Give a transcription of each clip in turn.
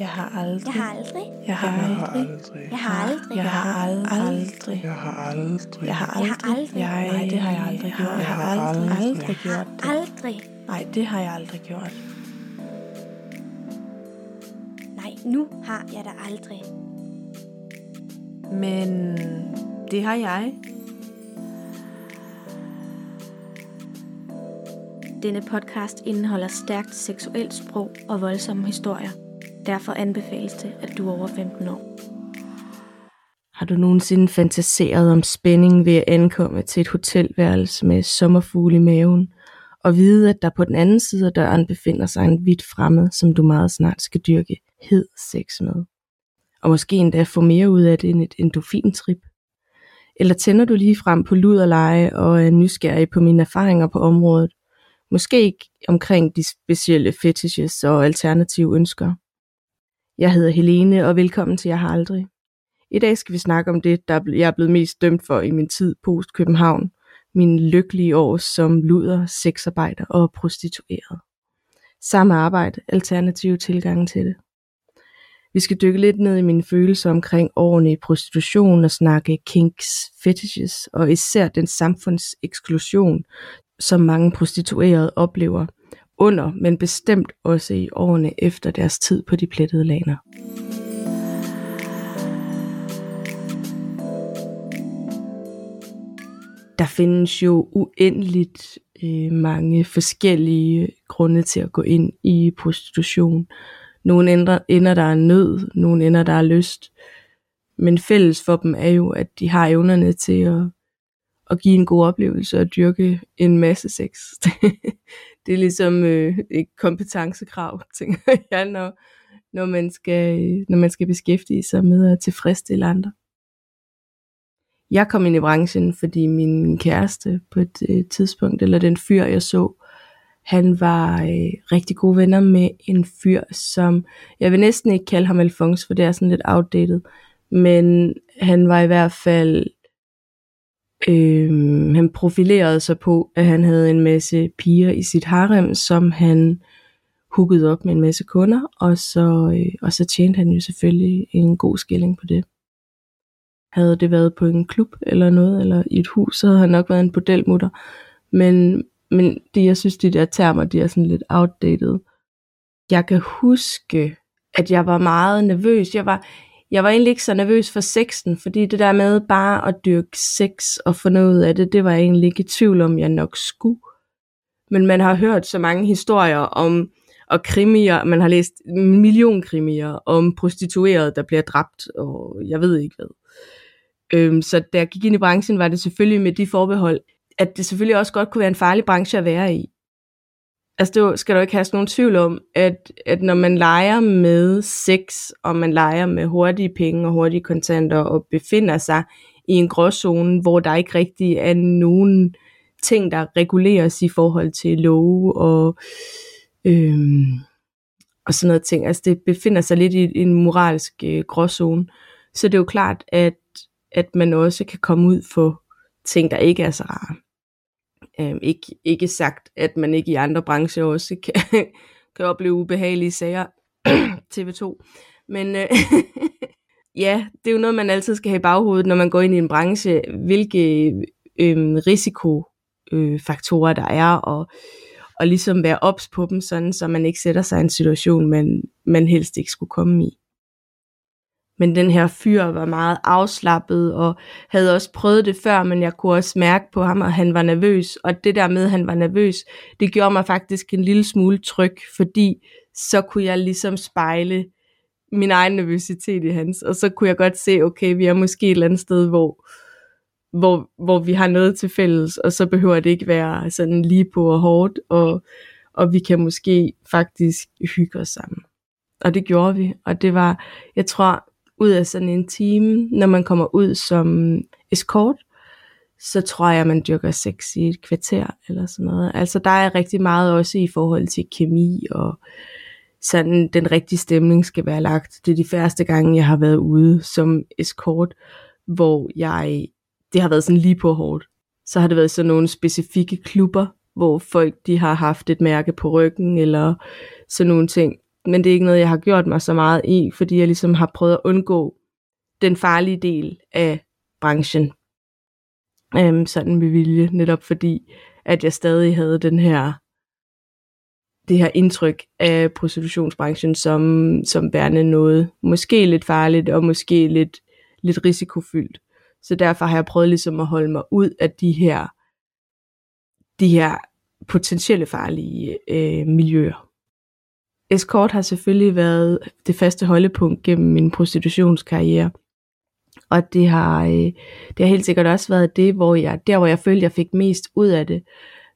Jeg har aldrig. Jeg har aldrig. Jeg har aldrig. Jeg har aldrig. Jeg har aldrig. Jeg har aldrig. Jeg har Jeg har aldrig. aldrig. Jeg, nej, det har jeg aldrig gjort. Jeg har aldrig, aldrig gjort det. Aldrig. Nej, det har jeg aldrig gjort. Nej, nu har jeg da aldrig. Men det har jeg. Denne podcast indeholder stærkt seksuelt sprog og voldsomme historier. Derfor anbefales det, at du er over 15 år. Har du nogensinde fantaseret om spænding ved at ankomme til et hotelværelse med sommerfugle i maven, og vide, at der på den anden side af døren befinder sig en hvidt fremmed, som du meget snart skal dyrke hed sex med? Og måske endda få mere ud af det end et endofintrip? Eller tænder du lige frem på luderleje og er nysgerrig på mine erfaringer på området? Måske ikke omkring de specielle fetishes og alternative ønsker. Jeg hedder Helene, og velkommen til Jeg har aldrig. I dag skal vi snakke om det, der jeg er blevet mest dømt for i min tid post København. Mine lykkelige år som luder, sexarbejder og prostitueret. Samme arbejde, alternative tilgange til det. Vi skal dykke lidt ned i mine følelser omkring årene i prostitution og snakke kinks, fetishes og især den samfundseksklusion, som mange prostituerede oplever under, men bestemt også i årene efter deres tid på de plettede laner. Der findes jo uendeligt øh, mange forskellige grunde til at gå ind i prostitution. Nogle ender, ender der er nød, nogle ender der er lyst. Men fælles for dem er jo, at de har evnerne til at, at give en god oplevelse og dyrke en masse sex. det er ligesom øh, et kompetencekrav, tænker jeg, når, når, man skal, når man skal beskæftige sig med at tilfredsstille andre. Jeg kom ind i branchen, fordi min kæreste på et øh, tidspunkt, eller den fyr, jeg så, han var øh, rigtig gode venner med en fyr, som, jeg vil næsten ikke kalde ham Alfons, for det er sådan lidt outdated, men han var i hvert fald, øh, han profilerede sig på, at han havde en masse piger i sit harem, som han huggede op med en masse kunder, og så, øh, og så tjente han jo selvfølgelig en god skilling på det. Havde det været på en klub eller noget, eller i et hus, så havde han nok været en bordelmutter. Men, men det, jeg synes, de der termer, de er sådan lidt outdated. Jeg kan huske, at jeg var meget nervøs. Jeg var, jeg var egentlig ikke så nervøs for sexen, fordi det der med bare at dyrke sex og få noget af det, det var jeg egentlig ikke i tvivl om, jeg nok skulle. Men man har hørt så mange historier om, og krimier, man har læst en million krimier om prostituerede, der bliver dræbt, og jeg ved ikke hvad. Øhm, så da jeg gik ind i branchen, var det selvfølgelig med de forbehold, at det selvfølgelig også godt kunne være en farlig branche at være i. Altså det skal der ikke have nogen tvivl om, at, at når man leger med sex, og man leger med hurtige penge og hurtige kontanter, og befinder sig i en gråzone, hvor der ikke rigtig er nogen ting, der reguleres i forhold til love og, øhm, og sådan noget ting. Altså det befinder sig lidt i en moralsk øh, gråzone. Så det er jo klart, at at man også kan komme ud for ting, der ikke er så rare. Øhm, ikke, ikke sagt, at man ikke i andre brancher også kan, kan opleve ubehagelige sager. TV2. Men øh, ja, det er jo noget, man altid skal have i baghovedet, når man går ind i en branche, hvilke øhm, øh, risikofaktorer øh, der er, og, og ligesom være ops på dem, sådan, så man ikke sætter sig i en situation, man, man helst ikke skulle komme i. Men den her fyr var meget afslappet og havde også prøvet det før, men jeg kunne også mærke på ham, at han var nervøs. Og det der med, at han var nervøs, det gjorde mig faktisk en lille smule tryg, fordi så kunne jeg ligesom spejle min egen nervøsitet i hans. Og så kunne jeg godt se, okay, vi er måske et eller andet sted, hvor, hvor, hvor vi har noget til fælles, og så behøver det ikke være sådan lige på og hårdt, og, og vi kan måske faktisk hygge os sammen. Og det gjorde vi, og det var, jeg tror, ud af sådan en time, når man kommer ud som escort, så tror jeg, man dyrker sex i et kvarter eller sådan noget. Altså der er rigtig meget også i forhold til kemi og sådan den rigtige stemning skal være lagt. Det er de første gange, jeg har været ude som escort, hvor jeg, det har været sådan lige på hårdt. Så har det været sådan nogle specifikke klubber, hvor folk de har haft et mærke på ryggen eller sådan nogle ting men det er ikke noget, jeg har gjort mig så meget i, fordi jeg ligesom har prøvet at undgå den farlige del af branchen. Øhm, sådan med vilje, netop fordi, at jeg stadig havde den her det her indtryk af prostitutionsbranchen som, som værende noget måske lidt farligt og måske lidt, lidt risikofyldt. Så derfor har jeg prøvet ligesom at holde mig ud af de her, de her potentielle farlige øh, miljøer. Escort har selvfølgelig været det faste holdepunkt gennem min prostitutionskarriere. Og det har, øh, det har helt sikkert også været det, hvor jeg, der hvor jeg følte, jeg fik mest ud af det.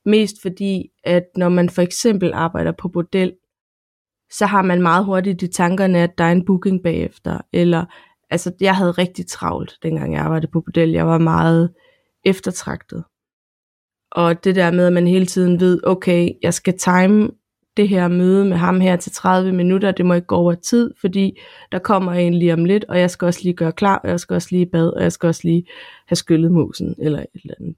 Mest fordi, at når man for eksempel arbejder på bordel, så har man meget hurtigt i tankerne, at der er en booking bagefter. Eller, altså jeg havde rigtig travlt, dengang jeg arbejdede på bordel. Jeg var meget eftertragtet. Og det der med, at man hele tiden ved, okay, jeg skal time det her møde med ham her til 30 minutter, det må ikke gå over tid, fordi der kommer en lige om lidt, og jeg skal også lige gøre klar, og jeg skal også lige bad, og jeg skal også lige have skyllet musen, eller et eller andet.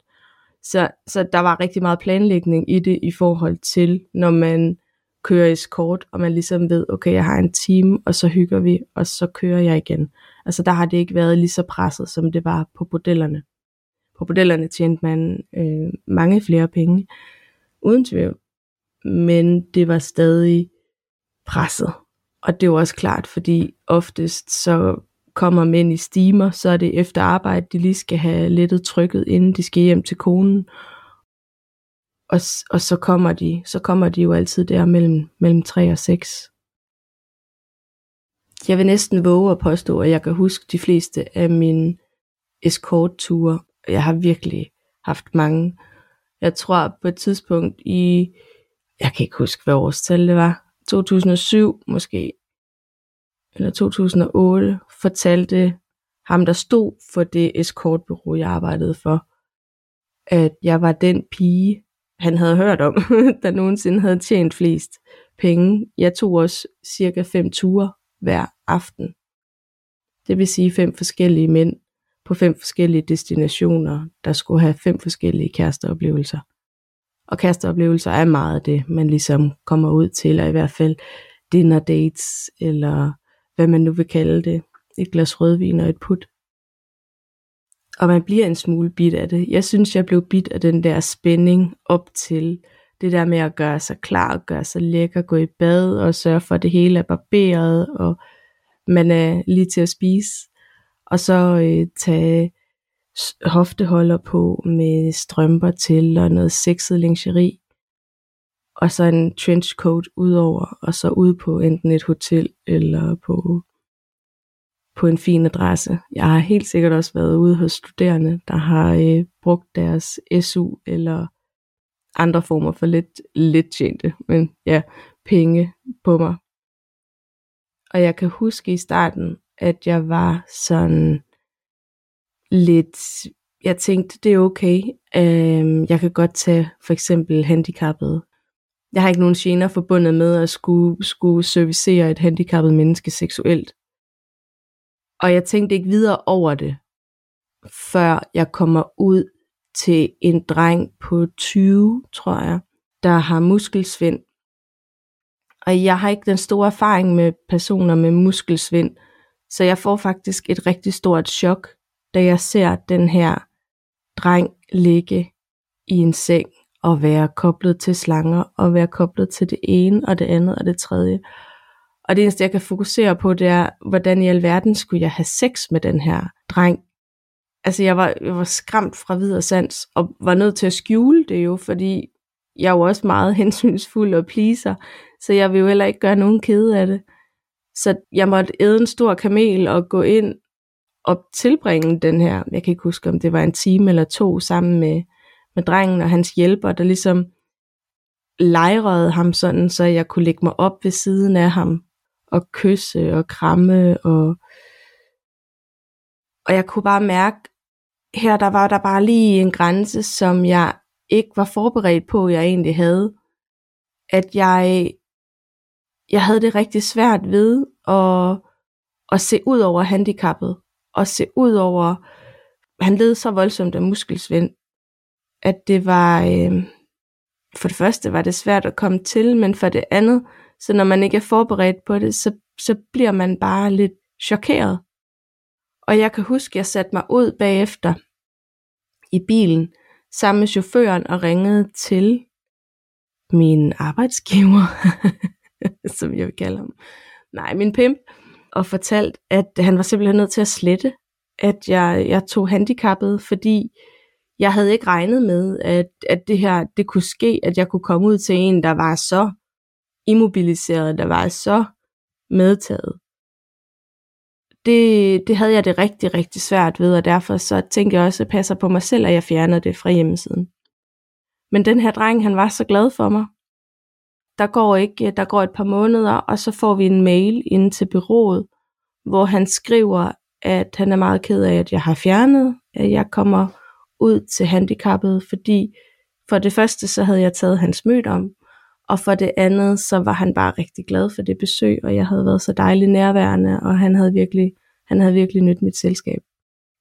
Så, så der var rigtig meget planlægning i det, i forhold til, når man kører i skort, og man ligesom ved, okay, jeg har en time, og så hygger vi, og så kører jeg igen. Altså der har det ikke været lige så presset, som det var på bordellerne. På bordellerne tjente man øh, mange flere penge, uden tvivl men det var stadig presset. Og det var også klart, fordi oftest så kommer mænd i stimer, så er det efter arbejde, de lige skal have lettet trykket, inden de skal hjem til konen. Og, og så kommer de, så kommer de jo altid der mellem, mellem 3 og 6. Jeg vil næsten våge at påstå, at jeg kan huske de fleste af mine escort-ture. Jeg har virkelig haft mange. Jeg tror på et tidspunkt i jeg kan ikke huske, hvad årstal det var, 2007 måske, eller 2008, fortalte ham, der stod for det escortbureau, jeg arbejdede for, at jeg var den pige, han havde hørt om, der nogensinde havde tjent flest penge. Jeg tog også cirka fem ture hver aften. Det vil sige fem forskellige mænd på fem forskellige destinationer, der skulle have fem forskellige kæresteoplevelser. Og kæresteoplevelser er meget det, man ligesom kommer ud til, og i hvert fald dinner dates, eller hvad man nu vil kalde det. Et glas rødvin og et put. Og man bliver en smule bit af det. Jeg synes, jeg blev bit af den der spænding op til det der med at gøre sig klar, gøre sig lækker, gå i bad og sørge for, at det hele er barberet, og man er lige til at spise. Og så øh, tage hofteholder på med strømper til og noget sexet lingerie. Og så en trenchcoat udover, og så ude på enten et hotel eller på, på en fin adresse. Jeg har helt sikkert også været ude hos studerende, der har øh, brugt deres SU eller andre former for lidt, lidt tjente, men ja, penge på mig. Og jeg kan huske i starten, at jeg var sådan, lidt, jeg tænkte, det er okay. Øh, jeg kan godt tage for eksempel handicappet. Jeg har ikke nogen gener forbundet med at skulle, skulle servicere et handicappet menneske seksuelt. Og jeg tænkte ikke videre over det, før jeg kommer ud til en dreng på 20, tror jeg, der har muskelsvind. Og jeg har ikke den store erfaring med personer med muskelsvind, så jeg får faktisk et rigtig stort chok, da jeg ser den her dreng ligge i en seng og være koblet til slanger og være koblet til det ene og det andet og det tredje. Og det eneste jeg kan fokusere på, det er, hvordan i alverden skulle jeg have sex med den her dreng. Altså jeg var, jeg var skræmt fra videre sans og var nødt til at skjule det jo, fordi jeg er jo også meget hensynsfuld og pleaser, så jeg vil jo heller ikke gøre nogen kede af det. Så jeg måtte æde en stor kamel og gå ind at tilbringe den her, jeg kan ikke huske, om det var en time eller to, sammen med, med drengen og hans hjælper, der ligesom lejrede ham sådan, så jeg kunne lægge mig op ved siden af ham og kysse og kramme og og jeg kunne bare mærke, her der var der bare lige en grænse, som jeg ikke var forberedt på, jeg egentlig havde. At jeg, jeg havde det rigtig svært ved at, at se ud over handicappet at se ud over, han led så voldsomt af muskelsvind, at det var, øh, for det første var det svært at komme til, men for det andet, Så når man ikke er forberedt på det, så, så bliver man bare lidt chokeret. Og jeg kan huske, at jeg satte mig ud bagefter i bilen sammen med chaufføren og ringede til min arbejdsgiver, som jeg vil kalde ham. Nej, min pimp, og fortalt, at han var simpelthen nødt til at slette, at jeg, jeg tog handicappet, fordi jeg havde ikke regnet med, at, at det her det kunne ske, at jeg kunne komme ud til en, der var så immobiliseret, der var så medtaget. Det, det havde jeg det rigtig, rigtig svært ved, og derfor så tænkte jeg også, at jeg passer på mig selv, at jeg fjerner det fra hjemmesiden. Men den her dreng, han var så glad for mig. Der går ikke, øh, der går et par måneder, og så får vi en mail ind til byrådet, hvor han skriver, at han er meget ked af, at jeg har fjernet, at jeg kommer ud til handicappet, fordi for det første så havde jeg taget hans mød om, og for det andet så var han bare rigtig glad for det besøg, og jeg havde været så dejligt nærværende, og han havde virkelig, han havde virkelig nyt mit selskab.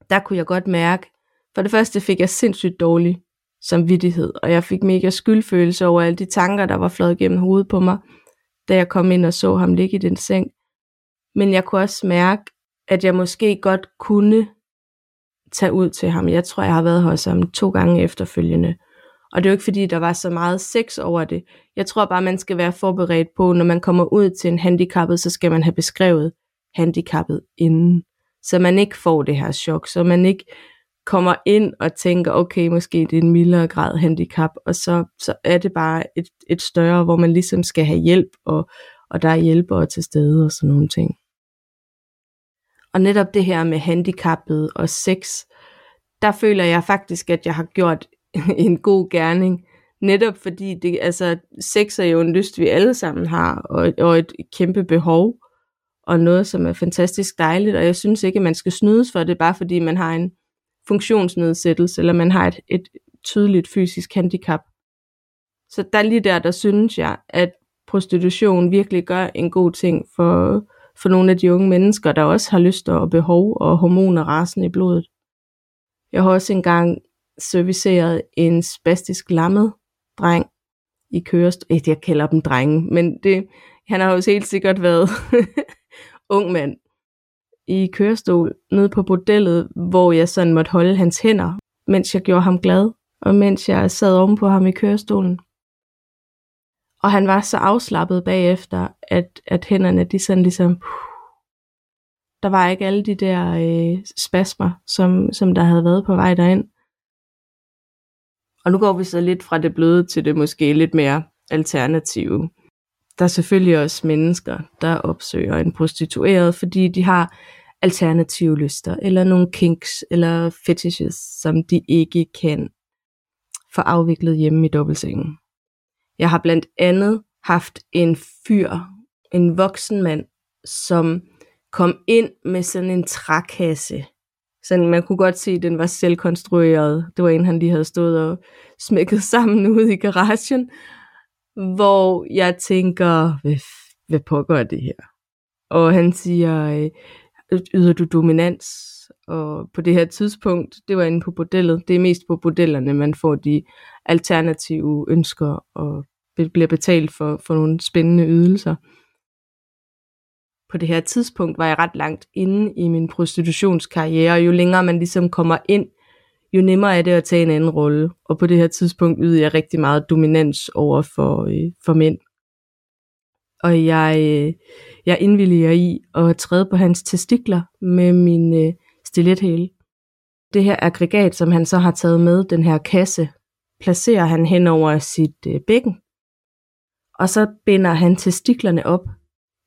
Der kunne jeg godt mærke, for det første fik jeg sindssygt dårlig samvittighed, og jeg fik mega skyldfølelse over alle de tanker, der var fløjet gennem hovedet på mig, da jeg kom ind og så ham ligge i den seng. Men jeg kunne også mærke, at jeg måske godt kunne tage ud til ham. Jeg tror, jeg har været hos ham to gange efterfølgende. Og det er jo ikke fordi, der var så meget sex over det. Jeg tror bare, man skal være forberedt på, når man kommer ud til en handicappet, så skal man have beskrevet handicappet inden. Så man ikke får det her chok, så man ikke kommer ind og tænker, okay, måske det er en mildere grad handicap, og så, så er det bare et, et større, hvor man ligesom skal have hjælp, og, og der er hjælpere til stede og sådan nogle ting. Og netop det her med handicappet og sex, der føler jeg faktisk, at jeg har gjort en god gerning. Netop fordi det, altså, sex er jo en lyst, vi alle sammen har, og, og et kæmpe behov, og noget, som er fantastisk dejligt, og jeg synes ikke, at man skal snydes for det, bare fordi man har en funktionsnedsættelse, eller man har et, et tydeligt fysisk handicap. Så der lige der, der synes jeg, at prostitution virkelig gør en god ting for, for nogle af de unge mennesker, der også har lyst og behov og hormoner rasen i blodet. Jeg har også engang serviceret en spastisk lammet dreng i kørestol. Jeg kalder dem drenge, men det, han har også helt sikkert været ung mand i kørestol nede på bordellet, hvor jeg sådan måtte holde hans hænder, mens jeg gjorde ham glad, og mens jeg sad oven på ham i kørestolen. Og han var så afslappet bagefter, at, at hænderne de sådan ligesom, der var ikke alle de der øh, spasmer, som, som der havde været på vej derind. Og nu går vi så lidt fra det bløde til det måske lidt mere alternative. Der er selvfølgelig også mennesker, der opsøger en prostitueret, fordi de har alternative lyster, eller nogle kinks, eller fetishes, som de ikke kan få afviklet hjemme i dobbeltsengen. Jeg har blandt andet haft en fyr, en voksen mand, som kom ind med sådan en trækasse. Så man kunne godt se, at den var selvkonstrueret. Det var en, han lige havde stået og smækket sammen ude i garagen. Hvor jeg tænker, hvad, hvad pågår det her? Og han siger, øh, yder du dominans? Og på det her tidspunkt, det var inde på bordellet. Det er mest på bordellerne, man får de alternative ønsker og bliver betalt for, for nogle spændende ydelser. På det her tidspunkt var jeg ret langt inde i min prostitutionskarriere, og jo længere man ligesom kommer ind, jo nemmere er det at tage en anden rolle. Og på det her tidspunkt ydede jeg rigtig meget dominans over for, øh, for mænd. Og jeg, øh, jeg indvilliger i at træde på hans testikler med min øh, stilethæle. Det her aggregat, som han så har taget med, den her kasse, placerer han hen over sit øh, bækken. Og så binder han testiklerne op,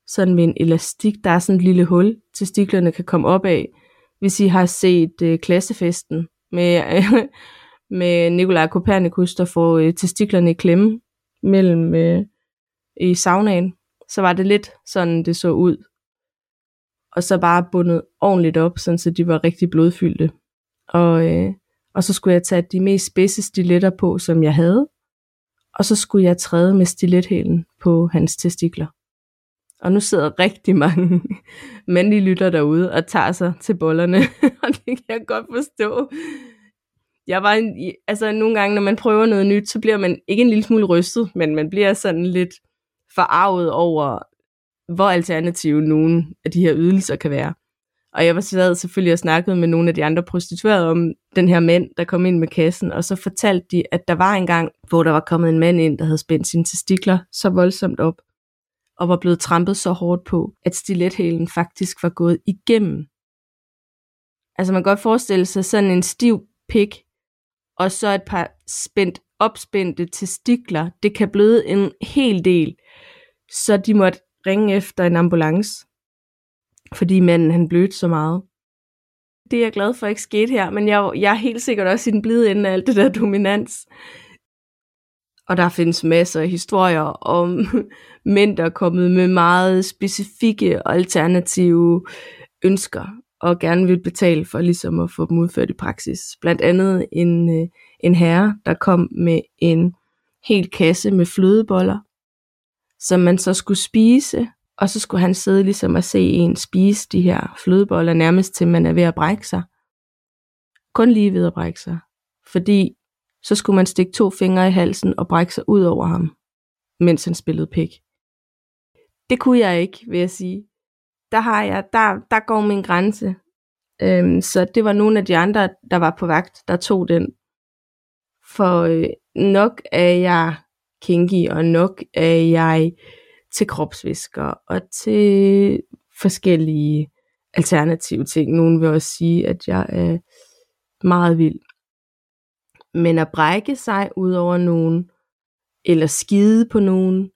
sådan med en elastik. Der er sådan et lille hul, testiklerne kan komme op af. Hvis I har set øh, klassefesten med, øh, med Nikolaj Kopernikus, der får øh, testiklerne i klemme mellem øh, i saunaen, så var det lidt sådan, det så ud. Og så bare bundet ordentligt op, sådan så de var rigtig blodfyldte. Og, øh, og så skulle jeg tage de mest spidse stiletter på, som jeg havde, og så skulle jeg træde med stilethælen på hans testikler. Og nu sidder rigtig mange mandlige lytter derude og tager sig til bollerne, og det kan jeg godt forstå. Jeg var en, altså nogle gange, når man prøver noget nyt, så bliver man ikke en lille smule rystet, men man bliver sådan lidt forarvet over, hvor alternative nogle af de her ydelser kan være. Og jeg var sad selvfølgelig og snakkede med nogle af de andre prostituerede om den her mand, der kom ind med kassen, og så fortalte de, at der var en gang, hvor der var kommet en mand ind, der havde spændt sine testikler så voldsomt op, og var blevet trampet så hårdt på, at stilethælen faktisk var gået igennem. Altså man kan godt forestille sig sådan en stiv pik, og så et par spændt, opspændte testikler. Det kan bløde en hel del, så de måtte ringe efter en ambulance fordi manden han blødte så meget. Det er jeg glad for ikke skete her, men jeg, jeg er helt sikkert også i den blide ende af alt det der dominans. Og der findes masser af historier om mænd, der er kommet med meget specifikke og alternative ønsker, og gerne vil betale for ligesom at få dem udført i praksis. Blandt andet en, øh, en herre, der kom med en hel kasse med flødeboller, som man så skulle spise, og så skulle han sidde ligesom og se en spise de her flødeboller nærmest til man er ved at brække sig. Kun lige ved at brække sig. Fordi så skulle man stikke to fingre i halsen og brække sig ud over ham, mens han spillede pik. Det kunne jeg ikke, vil jeg sige. Der, har jeg, der, der går min grænse. Øhm, så det var nogle af de andre, der var på vagt, der tog den. For øh, nok er jeg kinky, og nok er jeg til kropsvisker og til forskellige alternative ting. Nogen vil også sige, at jeg er meget vild. Men at brække sig ud over nogen, eller skide på nogen,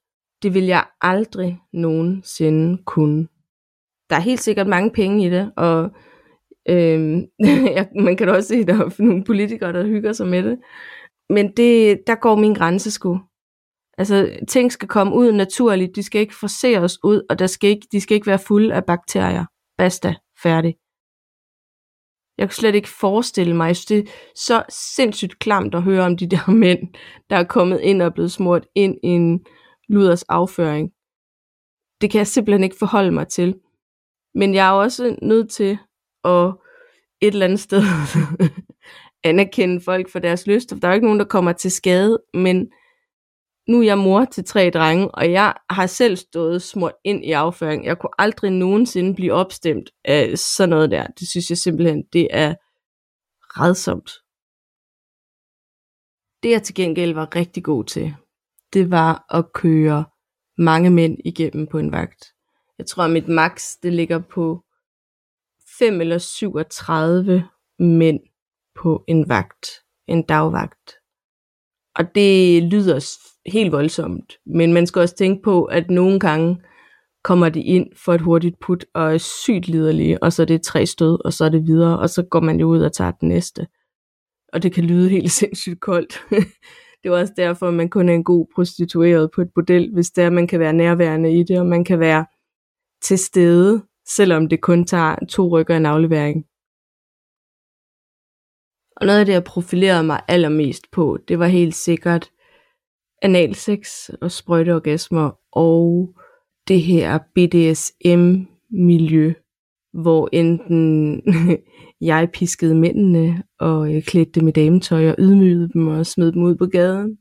det vil jeg aldrig nogensinde kunne. Der er helt sikkert mange penge i det, og øhm, man kan da også se, at der er nogle politikere, der hygger sig med det. Men det, der går min grænse sgu. Altså, ting skal komme ud naturligt, de skal ikke forceres ud, og der skal ikke, de skal ikke være fulde af bakterier. Basta, færdig. Jeg kunne slet ikke forestille mig, det er så sindssygt klamt at høre om de der mænd, der er kommet ind og er blevet smurt ind i en luders afføring. Det kan jeg simpelthen ikke forholde mig til. Men jeg er også nødt til at et eller andet sted anerkende folk for deres lyst. Der er jo ikke nogen, der kommer til skade, men nu er jeg mor til tre drenge, og jeg har selv stået smurt ind i afføring. Jeg kunne aldrig nogensinde blive opstemt af sådan noget der. Det synes jeg simpelthen, det er redsomt. Det jeg til gengæld var rigtig god til, det var at køre mange mænd igennem på en vagt. Jeg tror, at mit max det ligger på 5 eller 37 mænd på en vagt, en dagvagt. Og det lyder helt voldsomt. Men man skal også tænke på, at nogle gange kommer de ind for et hurtigt put og er sygt liderlige, og så er det tre stød, og så er det videre, og så går man jo ud og tager den næste. Og det kan lyde helt sindssygt koldt. det er også derfor, at man kun er en god prostitueret på et bordel, hvis der man kan være nærværende i det, og man kan være til stede, selvom det kun tager to rykker en aflevering. Og noget af det, jeg profilerede mig allermest på, det var helt sikkert analsex og sprøjteorgasmer og det her BDSM-miljø, hvor enten jeg piskede mændene og klædte dem i dametøj og ydmygede dem og smed dem ud på gaden,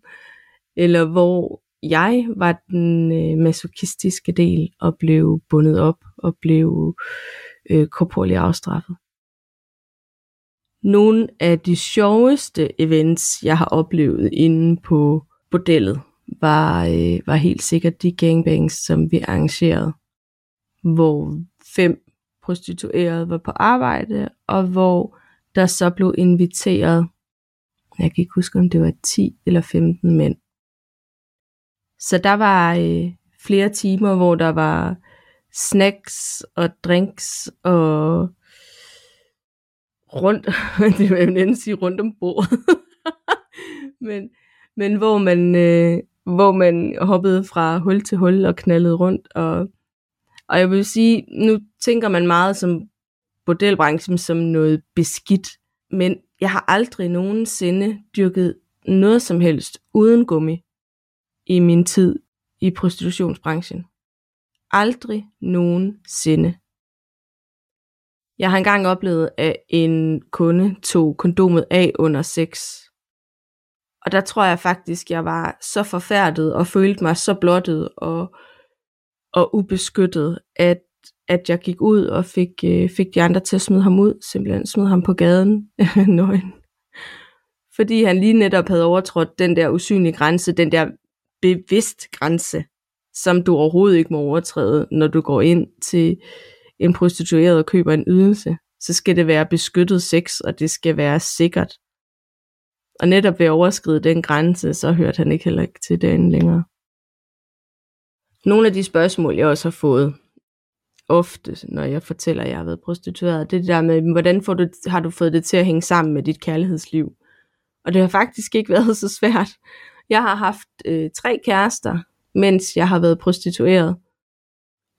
eller hvor jeg var den øh, masochistiske del og blev bundet op og blev øh, korporligt afstraffet. Nogle af de sjoveste events, jeg har oplevet inde på bordellet, var, øh, var helt sikkert de gangbangs, som vi arrangerede, hvor fem prostituerede var på arbejde, og hvor der så blev inviteret, jeg kan ikke huske, om det var 10 eller 15 mænd. Så der var øh, flere timer, hvor der var snacks og drinks og rundt, det vil jeg sige rundt om bordet. men, men hvor man, øh, hvor man hoppede fra hul til hul og knaldede rundt. Og, og jeg vil sige, nu tænker man meget som bordelbranchen som noget beskidt, men jeg har aldrig nogensinde dyrket noget som helst uden gummi i min tid i prostitutionsbranchen. Aldrig nogensinde. Jeg har engang oplevet, at en kunde tog kondomet af under sex. Og der tror jeg faktisk, jeg var så forfærdet og følte mig så blottet og, og ubeskyttet, at, at jeg gik ud og fik, øh, fik de andre til at smide ham ud, simpelthen smide ham på gaden nøgen. Fordi han lige netop havde overtrådt den der usynlige grænse, den der bevidst grænse, som du overhovedet ikke må overtræde, når du går ind til en prostitueret og køber en ydelse. Så skal det være beskyttet sex, og det skal være sikkert. Og netop ved at overskride den grænse, så hørte han ikke heller ikke til den længere. Nogle af de spørgsmål, jeg også har fået, ofte, når jeg fortæller, at jeg har været prostitueret, det er det der med, hvordan får du, har du fået det til at hænge sammen med dit kærlighedsliv? Og det har faktisk ikke været så svært. Jeg har haft øh, tre kærester, mens jeg har været prostitueret.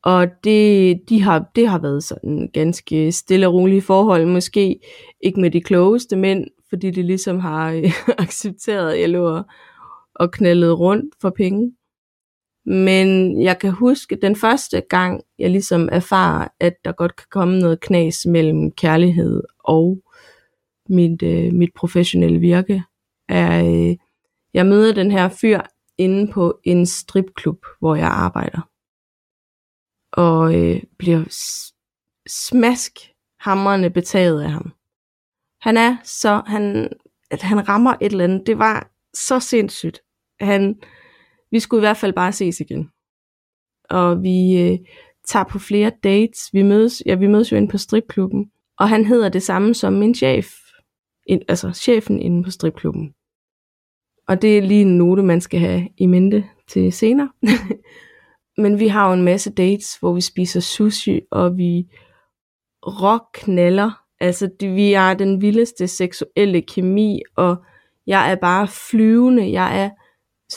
Og det, de har, det har været sådan ganske stille og rolige forhold, måske ikke med de klogeste mænd, fordi de ligesom har øh, accepteret, at jeg lå og knaldede rundt for penge. Men jeg kan huske den første gang, jeg ligesom erfarer, at der godt kan komme noget knas mellem kærlighed og mit, øh, mit professionelle virke, er, øh, jeg møder den her fyr inde på en stripklub, hvor jeg arbejder. Og øh, bliver smask hamrende betaget af ham. Han er så, han, at han rammer et eller andet, det var så sindssygt. Han, vi skulle i hvert fald bare ses igen. Og vi øh, tager på flere dates. Vi mødes, ja, vi mødes jo inde på stripklubben. Og han hedder det samme som min chef. In, altså chefen inde på stripklubben. Og det er lige en note, man skal have i mente til senere. Men vi har jo en masse dates, hvor vi spiser sushi, og vi rockknaller. Altså, det, vi har den vildeste seksuelle kemi, og jeg er bare flyvende. Jeg er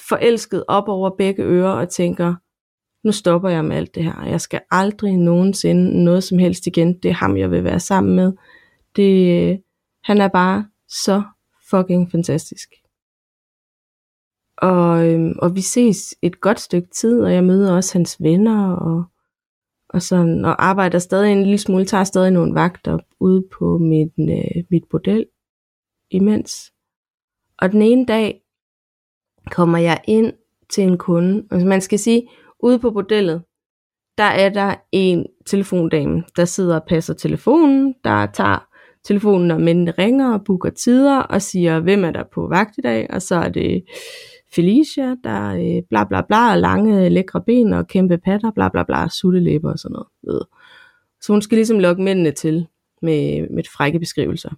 forelsket op over begge ører og tænker, nu stopper jeg med alt det her. Jeg skal aldrig nogensinde noget som helst igen. Det er ham, jeg vil være sammen med. Det, han er bare så fucking fantastisk. Og, øhm, og vi ses et godt stykke tid, og jeg møder også hans venner, og, og, sådan, og arbejder stadig en lille smule, tager stadig nogle vagter ude på mit, øh, mit bordel imens. Og den ene dag kommer jeg ind til en kunde, og man skal sige, ude på bordellet, der er der en telefondame, der sidder og passer telefonen, der tager telefonen, når mændene ringer og booker tider, og siger, hvem er der på vagt i dag, og så er det Felicia, der øh, bla bla bla, lange lækre ben og kæmpe patter, bla bla bla, suttelæber og sådan noget. Ved. Så hun skal ligesom lokke mændene til med, med frække beskrivelser.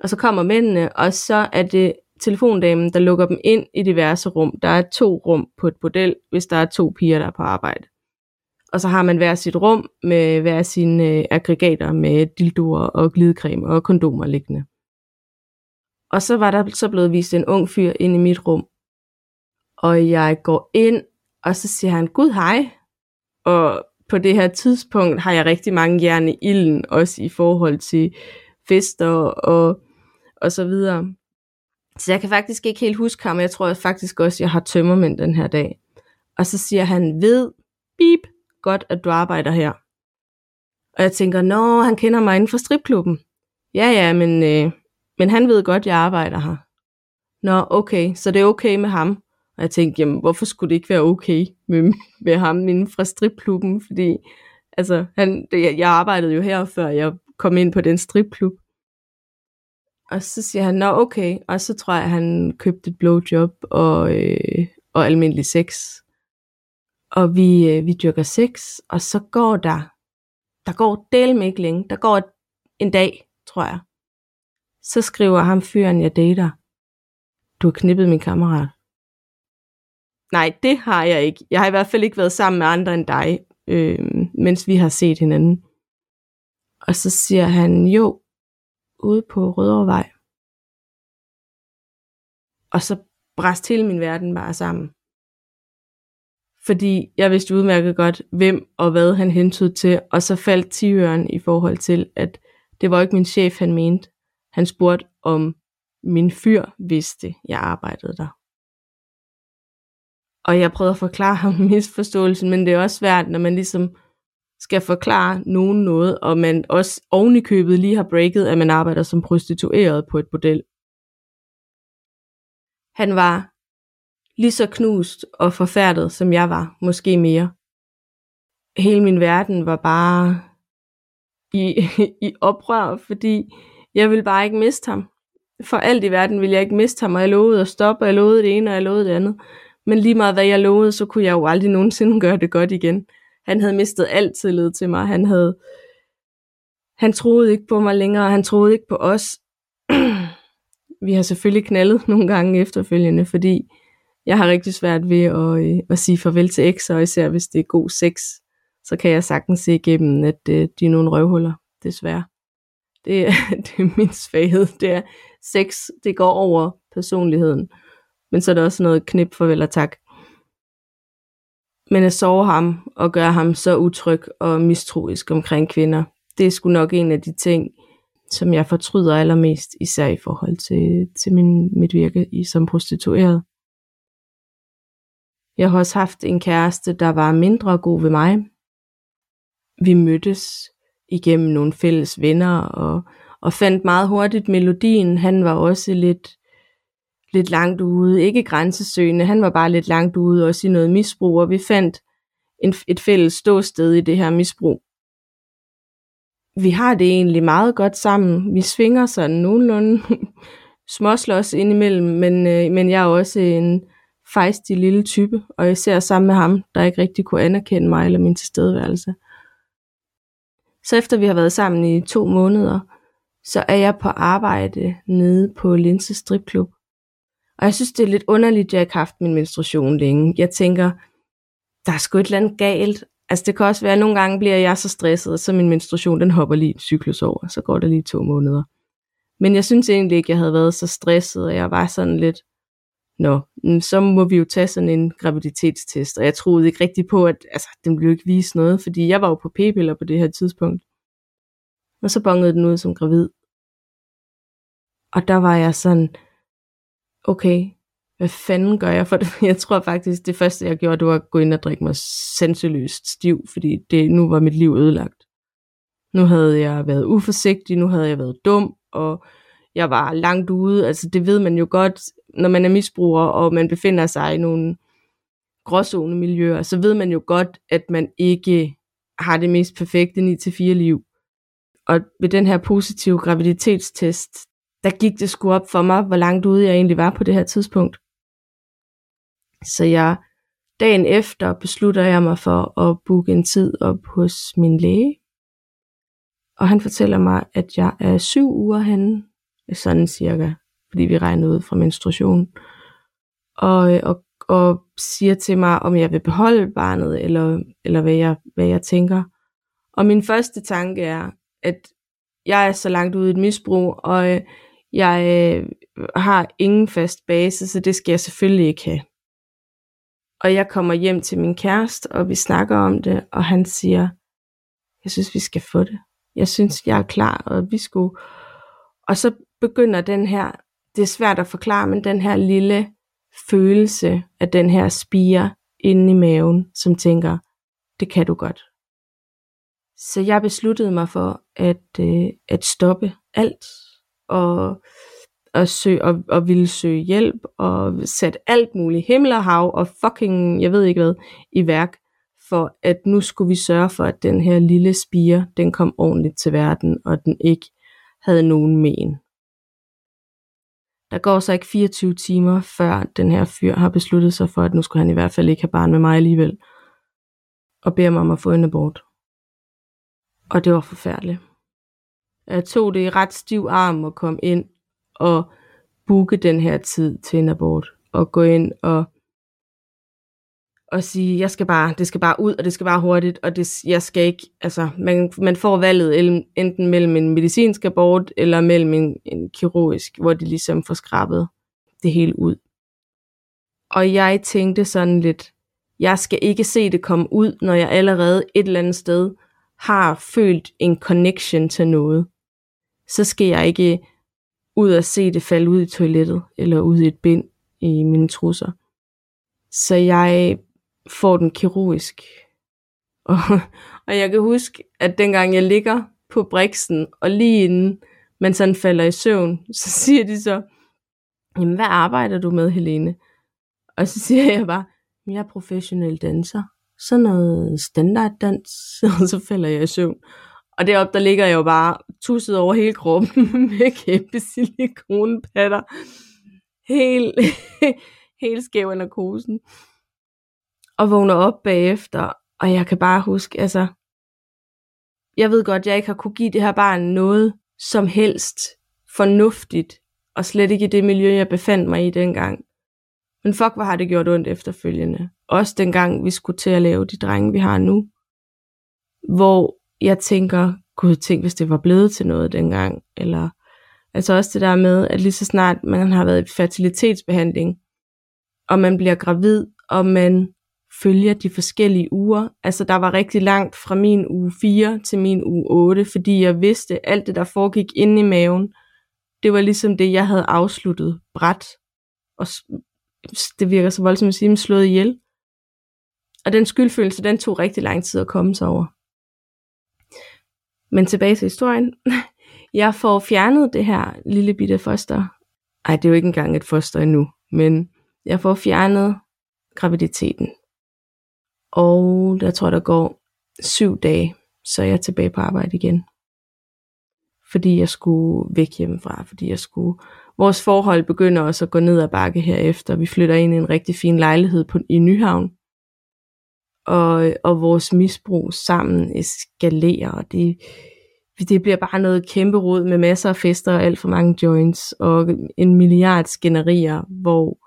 Og så kommer mændene, og så er det telefondamen, der lukker dem ind i diverse rum. Der er to rum på et bordel, hvis der er to piger, der er på arbejde. Og så har man hver sit rum med hver sine øh, aggregater med dildoer og glidecreme og kondomer liggende. Og så var der så blevet vist en ung fyr ind i mit rum, og jeg går ind, og så siger han, Gud hej. Og på det her tidspunkt har jeg rigtig mange jern i ilden, også i forhold til fester og, og så videre. Så jeg kan faktisk ikke helt huske ham, jeg tror faktisk også, jeg har tømmermænd den her dag. Og så siger han, ved, bip, godt at du arbejder her. Og jeg tænker, nå, han kender mig inden for stripklubben. Ja, ja, men, øh, men han ved godt, jeg arbejder her. Nå, okay, så det er okay med ham. Og jeg tænkte, jamen, hvorfor skulle det ikke være okay med, med ham inden fra stripklubben? Fordi, altså, han, det, jeg arbejdede jo her, før jeg kom ind på den stripklub. Og så siger han, nå okay. Og så tror jeg, at han købte et blowjob og, øh, og almindelig sex. Og vi, øh, vi dyrker sex, og så går der, der går del med ikke længe. Der går en dag, tror jeg. Så skriver ham fyren, jeg dater. Du har knippet min kammerat. Nej, det har jeg ikke. Jeg har i hvert fald ikke været sammen med andre end dig, øh, mens vi har set hinanden. Og så siger han, jo, ude på Rødovrevej. Og så bræst hele min verden bare sammen. Fordi jeg vidste udmærket godt, hvem og hvad han hentede til, og så faldt tigøren i forhold til, at det var ikke min chef, han mente. Han spurgte, om min fyr vidste, jeg arbejdede der. Og jeg prøvede at forklare ham misforståelsen, men det er også svært, når man ligesom skal forklare nogen noget, og man også ovenikøbet lige har breaket, at man arbejder som prostitueret på et bordel. Han var lige så knust og forfærdet, som jeg var, måske mere. Hele min verden var bare i, i oprør, fordi jeg ville bare ikke miste ham. For alt i verden ville jeg ikke miste ham, og jeg lovede at stoppe, og jeg lovede det ene, og jeg lovede det andet. Men lige meget hvad jeg lovede, så kunne jeg jo aldrig nogensinde gøre det godt igen. Han havde mistet alt tillid til mig. Han havde han troede ikke på mig længere, han troede ikke på os. vi har selvfølgelig knaldet nogle gange efterfølgende, fordi jeg har rigtig svært ved at, øh, at sige farvel til X, og især hvis det er god sex, så kan jeg sagtens se igennem, at øh, de er nogle røvhuller, desværre. Det det er min svaghed. Det er sex, det går over personligheden. Men så er der også noget knip farvel og tak. Men at sove ham og gøre ham så utryg og mistroisk omkring kvinder, det er sgu nok en af de ting, som jeg fortryder allermest, især i forhold til, til min, mit virke i, som prostitueret. Jeg har også haft en kæreste, der var mindre god ved mig. Vi mødtes igennem nogle fælles venner og, og fandt meget hurtigt melodien. Han var også lidt, lidt langt ude, ikke grænsesøgende, han var bare lidt langt ude, også i noget misbrug, og vi fandt en, et fælles ståsted i det her misbrug vi har det egentlig meget godt sammen. Vi svinger sådan nogenlunde småslås indimellem, men, øh, men jeg er også en fejstig lille type, og jeg ser sammen med ham, der ikke rigtig kunne anerkende mig eller min tilstedeværelse. Så efter vi har været sammen i to måneder, så er jeg på arbejde nede på Linse Stripklub. Og jeg synes, det er lidt underligt, at jeg ikke har haft min menstruation længe. Jeg tænker, der er sgu et eller andet galt, Altså det kan også være, at nogle gange bliver jeg så stresset, så min menstruation den hopper lige en cyklus over, så går det lige to måneder. Men jeg synes egentlig ikke, jeg havde været så stresset, og jeg var sådan lidt, nå, så må vi jo tage sådan en graviditetstest, og jeg troede ikke rigtig på, at altså, den ville ikke vise noget, fordi jeg var jo på p-piller på det her tidspunkt. Og så bongede den ud som gravid. Og der var jeg sådan, okay, hvad fanden gør jeg for det? Jeg tror faktisk, det første jeg gjorde, det var at gå ind og drikke mig sanseløst stiv, fordi det, nu var mit liv ødelagt. Nu havde jeg været uforsigtig, nu havde jeg været dum, og jeg var langt ude. Altså det ved man jo godt, når man er misbruger, og man befinder sig i nogle gråzone-miljøer, så ved man jo godt, at man ikke har det mest perfekte 9-4 liv. Og ved den her positive graviditetstest, der gik det sgu op for mig, hvor langt ude jeg egentlig var på det her tidspunkt. Så jeg dagen efter beslutter jeg mig for at booke en tid op hos min læge. Og han fortæller mig, at jeg er syv uger henne, sådan cirka, fordi vi regner ud fra menstruation. Og, og, og siger til mig, om jeg vil beholde barnet, eller, eller hvad, jeg, hvad jeg tænker. Og min første tanke er, at jeg er så langt ude i et misbrug, og jeg øh, har ingen fast base, så det skal jeg selvfølgelig ikke have. Og jeg kommer hjem til min kæreste, og vi snakker om det, og han siger, jeg synes, vi skal få det. Jeg synes, jeg er klar, og vi skulle... Og så begynder den her, det er svært at forklare, men den her lille følelse af den her spire inde i maven, som tænker, det kan du godt. Så jeg besluttede mig for at, øh, at stoppe alt, og og, søge, og, og ville søge hjælp, og sætte alt muligt himmel og hav, og fucking, jeg ved ikke hvad, i værk, for at nu skulle vi sørge for, at den her lille spire, den kom ordentligt til verden, og den ikke havde nogen men. Der går så ikke 24 timer, før den her fyr har besluttet sig for, at nu skulle han i hvert fald ikke have barn med mig alligevel, og beder mig om at få en abort. Og det var forfærdeligt. Jeg tog det i ret stiv arm og kom ind og booke den her tid til en abort, og gå ind og, og sige, jeg skal bare, det skal bare ud, og det skal bare hurtigt, og det, jeg skal ikke, altså, man, man får valget enten mellem en medicinsk abort, eller mellem en, en kirurgisk, hvor de ligesom får skrabet det hele ud. Og jeg tænkte sådan lidt, jeg skal ikke se det komme ud, når jeg allerede et eller andet sted har følt en connection til noget. Så skal jeg ikke ud at se det falde ud i toilettet, eller ud i et bind i mine trusser. Så jeg får den kirurgisk. Og, og jeg kan huske, at dengang jeg ligger på briksen, og lige inden man sådan falder i søvn, så siger de så, jamen hvad arbejder du med, Helene? Og så siger jeg bare, jeg er professionel danser. Så noget standarddans, og så falder jeg i søvn. Og deroppe, der ligger jeg jo bare tusset over hele kroppen med kæmpe silikonpatter. Helt, helt skæv af narkosen. Og vågner op bagefter, og jeg kan bare huske, altså, jeg ved godt, jeg ikke har kunne give det her barn noget som helst fornuftigt, og slet ikke i det miljø, jeg befandt mig i dengang. Men fuck, hvor har det gjort ondt efterfølgende. Også dengang, vi skulle til at lave de drenge, vi har nu. Hvor jeg tænker, gud, tænk, hvis det var blevet til noget dengang. Eller, altså også det der med, at lige så snart man har været i fertilitetsbehandling, og man bliver gravid, og man følger de forskellige uger. Altså der var rigtig langt fra min uge 4 til min uge 8, fordi jeg vidste, alt det der foregik inde i maven, det var ligesom det, jeg havde afsluttet bræt. Og det virker så voldsomt at sige, slået ihjel. Og den skyldfølelse, den tog rigtig lang tid at komme sig over. Men tilbage til historien. Jeg får fjernet det her lille bitte foster. Ej, det er jo ikke engang et foster endnu, men jeg får fjernet graviditeten. Og der tror der går syv dage, så er jeg tilbage på arbejde igen. Fordi jeg skulle væk hjemmefra, fordi jeg skulle... Vores forhold begynder også at gå ned ad bakke herefter. Vi flytter ind i en rigtig fin lejlighed på, i Nyhavn. Og, og vores misbrug sammen eskalerer, og det, det bliver bare noget kæmpe rod med masser af fester og alt for mange joints og en milliard skænderier, hvor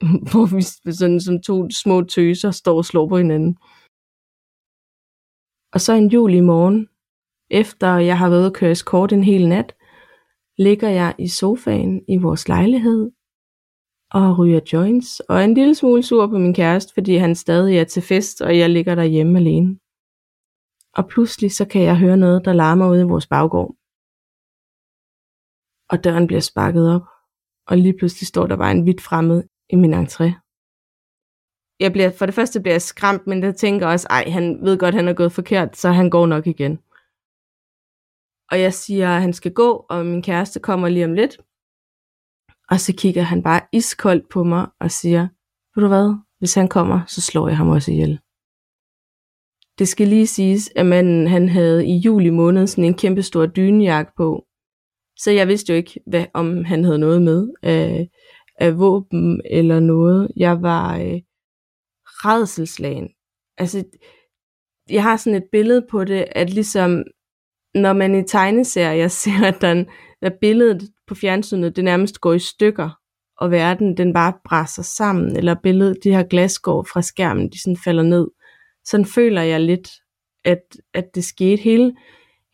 hvor vi sådan som to små tøser står og slår på hinanden. Og så en juli morgen, efter jeg har været og køre kort en hel nat, ligger jeg i sofaen i vores lejlighed og ryger joints, og er en lille smule sur på min kæreste, fordi han stadig er til fest, og jeg ligger derhjemme alene. Og pludselig så kan jeg høre noget, der larmer ude i vores baggård. Og døren bliver sparket op, og lige pludselig står der bare en hvidt fremmed i min entré. Jeg bliver, for det første bliver jeg skræmt, men jeg tænker også, ej, han ved godt, han er gået forkert, så han går nok igen. Og jeg siger, at han skal gå, og min kæreste kommer lige om lidt. Og så kigger han bare iskoldt på mig og siger, ved du hvad, hvis han kommer, så slår jeg ham også ihjel. Det skal lige siges, at manden han havde i juli måned sådan en kæmpe stor dynejakke på. Så jeg vidste jo ikke, hvad, om han havde noget med af, af våben eller noget. Jeg var øh, redselslagen. Altså, jeg har sådan et billede på det, at ligesom når man i tegneserier ser, at der er billedet på fjernsynet, det nærmest går i stykker, og verden den bare brænder sammen, eller billedet, de her glasgård fra skærmen, de sådan falder ned. Sådan føler jeg lidt, at, at det skete. Hele,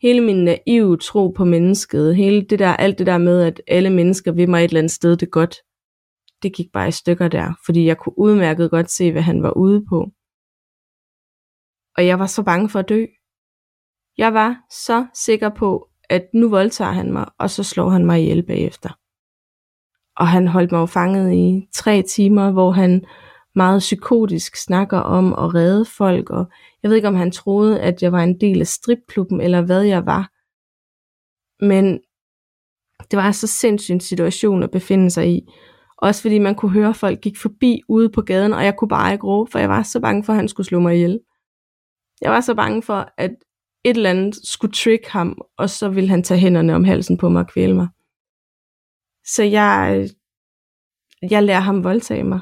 hele min naive tro på mennesket, hele det der, alt det der med, at alle mennesker vil mig et eller andet sted det godt, det gik bare i stykker der, fordi jeg kunne udmærket godt se, hvad han var ude på. Og jeg var så bange for at dø. Jeg var så sikker på, at nu voldtager han mig, og så slår han mig ihjel bagefter. Og han holdt mig jo fanget i tre timer, hvor han meget psykotisk snakker om at redde folk, og jeg ved ikke, om han troede, at jeg var en del af stripklubben, eller hvad jeg var. Men det var så sindssygt en situation at befinde sig i, også fordi man kunne høre, at folk gik forbi ude på gaden, og jeg kunne bare ikke råbe, for jeg var så bange for, at han skulle slå mig ihjel. Jeg var så bange for, at et eller andet skulle trick ham, og så ville han tage hænderne om halsen på mig og kvæle mig. Så jeg, øh, jeg lærer ham voldtage mig.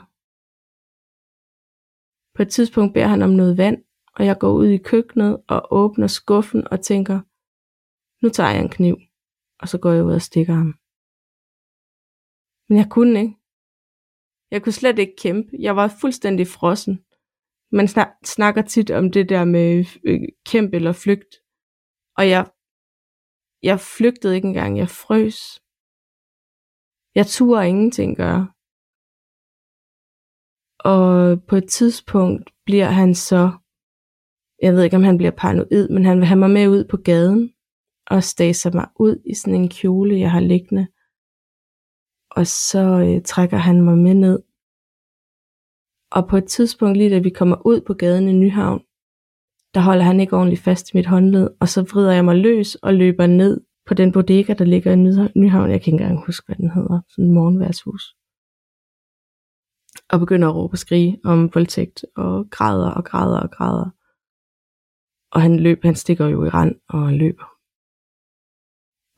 På et tidspunkt beder han om noget vand, og jeg går ud i køkkenet og åbner skuffen og tænker, nu tager jeg en kniv, og så går jeg ud og stikker ham. Men jeg kunne ikke. Jeg kunne slet ikke kæmpe. Jeg var fuldstændig frossen. Man snakker tit om det der med øh, kæmpe eller flygt. Og jeg, jeg flygtede ikke engang. Jeg frøs. Jeg turde ingenting gøre. Og på et tidspunkt bliver han så, jeg ved ikke om han bliver paranoid, men han vil have mig med ud på gaden og staser mig ud i sådan en kjole, jeg har liggende og så øh, trækker han mig med ned. Og på et tidspunkt, lige da vi kommer ud på gaden i Nyhavn, der holder han ikke ordentligt fast i mit håndled, og så vrider jeg mig løs og løber ned på den bodega, der ligger i Nyhavn. Jeg kan ikke engang huske, hvad den hedder. Sådan en morgenværtshus. Og begynder at råbe og skrige om voldtægt, og græder og græder og græder. Og han løb, han stikker jo i rand og løber.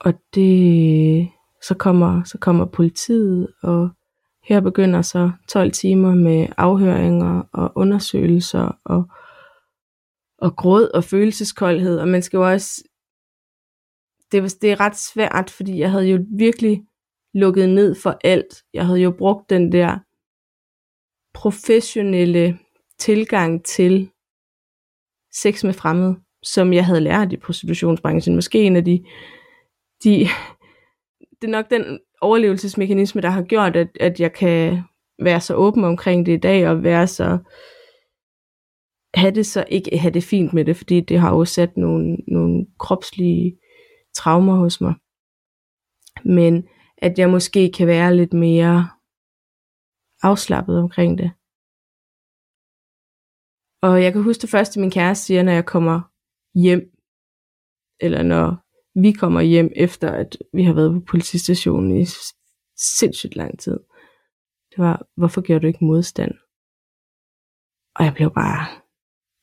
Og det, så kommer, så kommer politiet, og her begynder så 12 timer med afhøringer og undersøgelser og, og gråd og følelseskoldhed. Og man skal jo også, det, det er ret svært, fordi jeg havde jo virkelig lukket ned for alt. Jeg havde jo brugt den der professionelle tilgang til sex med fremmede, som jeg havde lært i prostitutionsbranchen. Måske en af de, de det er nok den overlevelsesmekanisme, der har gjort, at, at jeg kan være så åben omkring det i dag, og være så have det så ikke have det fint med det, fordi det har jo sat nogle, nogle kropslige traumer hos mig. Men at jeg måske kan være lidt mere afslappet omkring det. Og jeg kan huske det første, min kæreste siger, når jeg kommer hjem, eller når vi kommer hjem efter, at vi har været på politistationen i sindssygt lang tid. Det var, hvorfor gjorde du ikke modstand? Og jeg blev bare,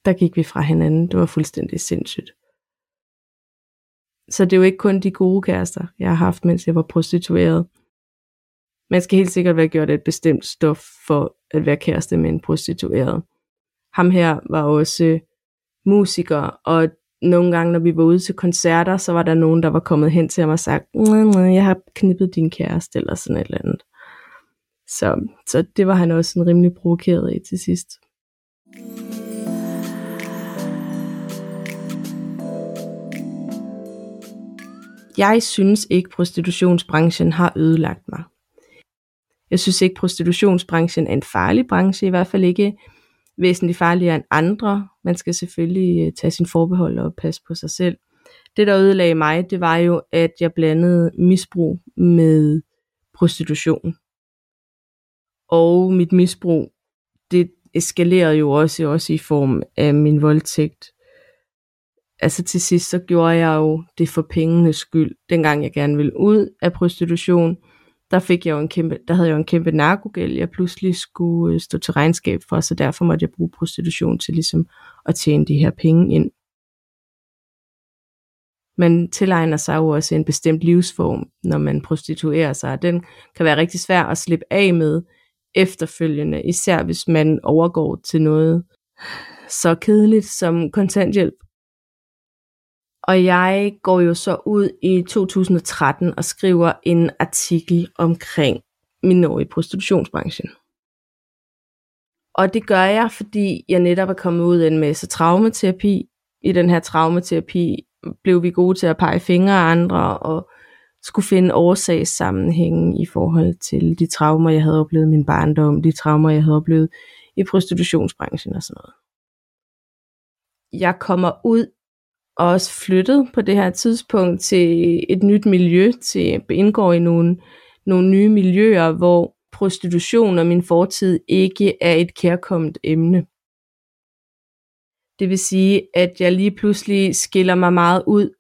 der gik vi fra hinanden. Det var fuldstændig sindssygt. Så det er jo ikke kun de gode kærester, jeg har haft, mens jeg var prostitueret. Man skal helt sikkert være gjort et bestemt stof for at være kæreste med en prostitueret. Ham her var også musiker, og nogle gange, når vi var ude til koncerter, så var der nogen, der var kommet hen til mig og sagt, jeg har knippet din kæreste, eller sådan et eller andet. Så, så det var han også en rimelig provokeret i til sidst. Jeg synes ikke, prostitutionsbranchen har ødelagt mig. Jeg synes ikke, prostitutionsbranchen er en farlig branche, i hvert fald ikke væsentligt farligere end andre. Man skal selvfølgelig øh, tage sin forbehold og passe på sig selv. Det, der ødelagde mig, det var jo, at jeg blandede misbrug med prostitution. Og mit misbrug, det eskalerede jo også, også i form af min voldtægt. Altså til sidst, så gjorde jeg jo det for pengenes skyld, dengang jeg gerne ville ud af prostitution der fik jeg jo en kæmpe, der havde jeg jo en kæmpe narkogæld, jeg pludselig skulle øh, stå til regnskab for, så derfor måtte jeg bruge prostitution til ligesom at tjene de her penge ind. Man tilegner sig jo også en bestemt livsform, når man prostituerer sig. Den kan være rigtig svær at slippe af med efterfølgende, især hvis man overgår til noget så kedeligt som kontanthjælp. Og jeg går jo så ud i 2013 og skriver en artikel omkring min i prostitutionsbranchen. Og det gør jeg, fordi jeg netop er kommet ud af en masse traumaterapi. I den her traumaterapi blev vi gode til at pege fingre af andre og skulle finde årsagssammenhængen i forhold til de traumer, jeg havde oplevet i min barndom, de traumer, jeg havde oplevet i prostitutionsbranchen og sådan noget. Jeg kommer ud også flyttet på det her tidspunkt til et nyt miljø, til indgår i nogle, nogle nye miljøer, hvor prostitution og min fortid ikke er et kærkommet emne. Det vil sige, at jeg lige pludselig skiller mig meget ud,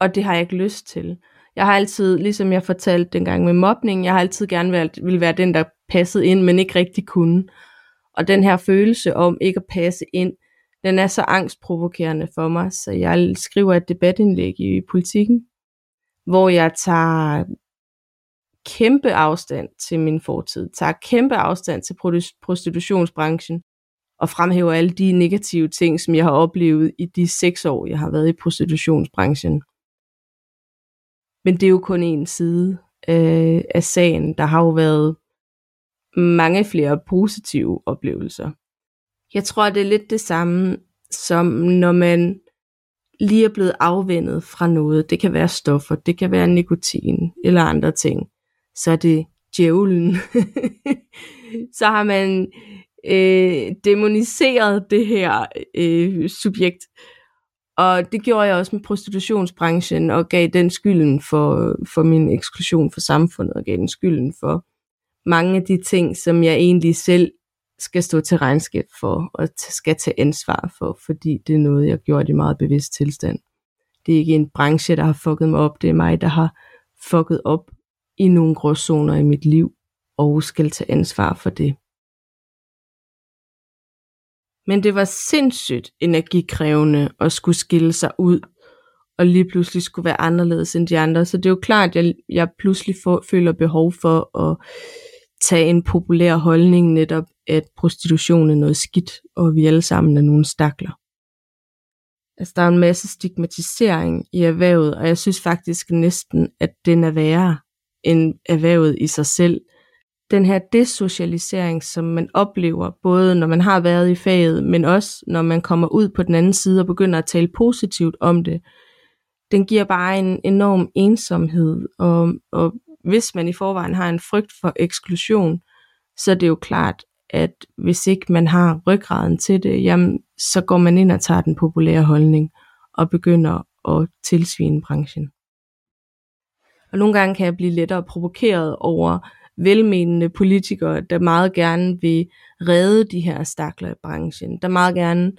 og det har jeg ikke lyst til. Jeg har altid, ligesom jeg fortalte dengang med mobning, jeg har altid gerne været, vil være den, der passede ind, men ikke rigtig kunne. Og den her følelse om ikke at passe ind, den er så angstprovokerende for mig, så jeg skriver et debatindlæg i politikken, hvor jeg tager kæmpe afstand til min fortid, tager kæmpe afstand til prostitutionsbranchen, og fremhæver alle de negative ting, som jeg har oplevet i de seks år, jeg har været i prostitutionsbranchen. Men det er jo kun en side øh, af sagen. Der har jo været mange flere positive oplevelser. Jeg tror, det er lidt det samme, som når man lige er blevet afvendet fra noget. Det kan være stoffer, det kan være nikotin eller andre ting. Så er det djævlen. så har man øh, demoniseret det her øh, subjekt. Og det gjorde jeg også med prostitutionsbranchen, og gav den skylden for, for min eksklusion for samfundet, og gav den skylden for mange af de ting, som jeg egentlig selv skal stå til regnskab for, og skal tage ansvar for, fordi det er noget, jeg gjorde i meget bevidst tilstand. Det er ikke en branche, der har fucket mig op. Det er mig, der har fucket op i nogle gråzoner i mit liv, og skal tage ansvar for det. Men det var sindssygt energikrævende at skulle skille sig ud, og lige pludselig skulle være anderledes end de andre. Så det er jo klart, at jeg, jeg pludselig får, føler behov for at tage en populær holdning netop, at prostitution er noget skidt, og vi alle sammen er nogle stakler. Altså, der er en masse stigmatisering i erhvervet, og jeg synes faktisk næsten, at den er værre end erhvervet i sig selv. Den her desocialisering, som man oplever, både når man har været i faget, men også når man kommer ud på den anden side og begynder at tale positivt om det, den giver bare en enorm ensomhed, og, og hvis man i forvejen har en frygt for eksklusion, så er det jo klart, at hvis ikke man har ryggraden til det, jamen, så går man ind og tager den populære holdning og begynder at tilsvine branchen. Og nogle gange kan jeg blive lettere provokeret over velmenende politikere, der meget gerne vil redde de her stakler i branchen, der meget gerne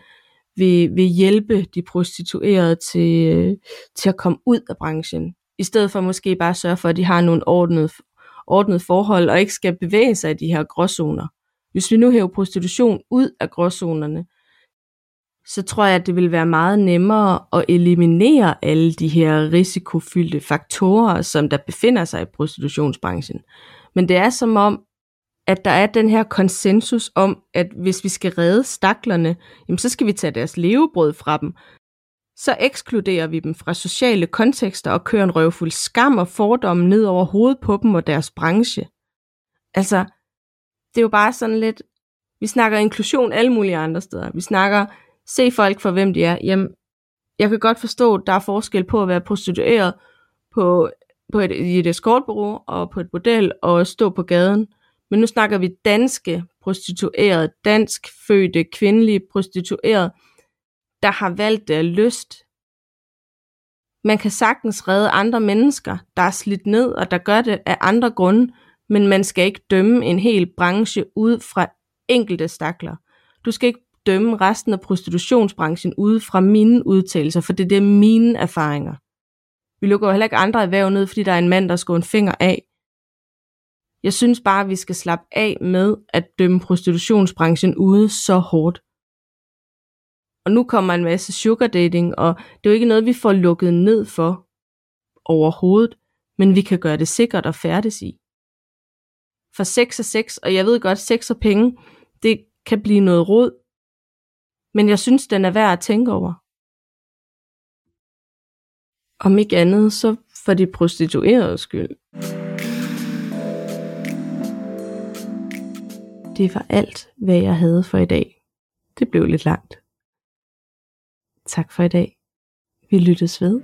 vil, vil hjælpe de prostituerede til, til at komme ud af branchen, i stedet for måske bare sørge for, at de har nogle ordnede, ordnede forhold, og ikke skal bevæge sig i de her gråzoner. Hvis vi nu hæver prostitution ud af gråzonerne, så tror jeg, at det vil være meget nemmere at eliminere alle de her risikofyldte faktorer, som der befinder sig i prostitutionsbranchen. Men det er som om, at der er den her konsensus om, at hvis vi skal redde staklerne, jamen så skal vi tage deres levebrød fra dem. Så ekskluderer vi dem fra sociale kontekster og kører en røvfuld skam og fordomme ned over hovedet på dem og deres branche. Altså, det er jo bare sådan lidt, vi snakker inklusion alle mulige andre steder. Vi snakker, se folk for hvem de er. Jamen, jeg kan godt forstå, at der er forskel på at være prostitueret på, på et, i et escortbureau og på et bordel og stå på gaden. Men nu snakker vi danske prostituerede, dansk fødte kvindelige prostituerede, der har valgt det af lyst. Man kan sagtens redde andre mennesker, der er slidt ned, og der gør det af andre grunde, men man skal ikke dømme en hel branche ud fra enkelte stakler. Du skal ikke dømme resten af prostitutionsbranchen ud fra mine udtalelser, for det er mine erfaringer. Vi lukker jo heller ikke andre erhverv ned, fordi der er en mand, der skal en finger af. Jeg synes bare, at vi skal slappe af med at dømme prostitutionsbranchen ude så hårdt. Og nu kommer en masse sugar dating, og det er jo ikke noget, vi får lukket ned for overhovedet, men vi kan gøre det sikkert at færdes i. For sex er sex, og jeg ved godt, sex og penge, det kan blive noget råd, men jeg synes, den er værd at tænke over. Om ikke andet, så for de prostituerede skyld. Det var alt, hvad jeg havde for i dag. Det blev lidt langt. Tak for i dag. Vi lyttes ved.